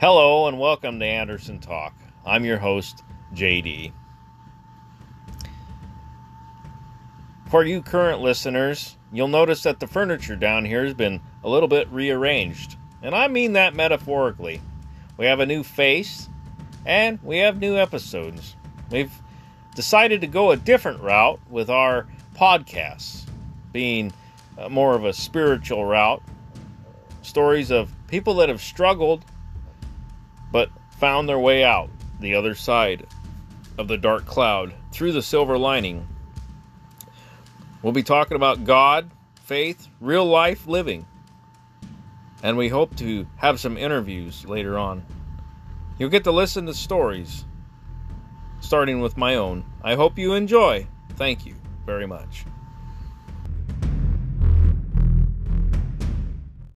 Hello and welcome to Anderson Talk. I'm your host, JD. For you current listeners, you'll notice that the furniture down here has been a little bit rearranged. And I mean that metaphorically. We have a new face and we have new episodes. We've decided to go a different route with our podcasts, being uh, more of a spiritual route. Stories of people that have struggled but found their way out the other side of the dark cloud through the silver lining. We'll be talking about God, faith, real life living. And we hope to have some interviews later on. You'll get to listen to stories, starting with my own. I hope you enjoy. Thank you very much.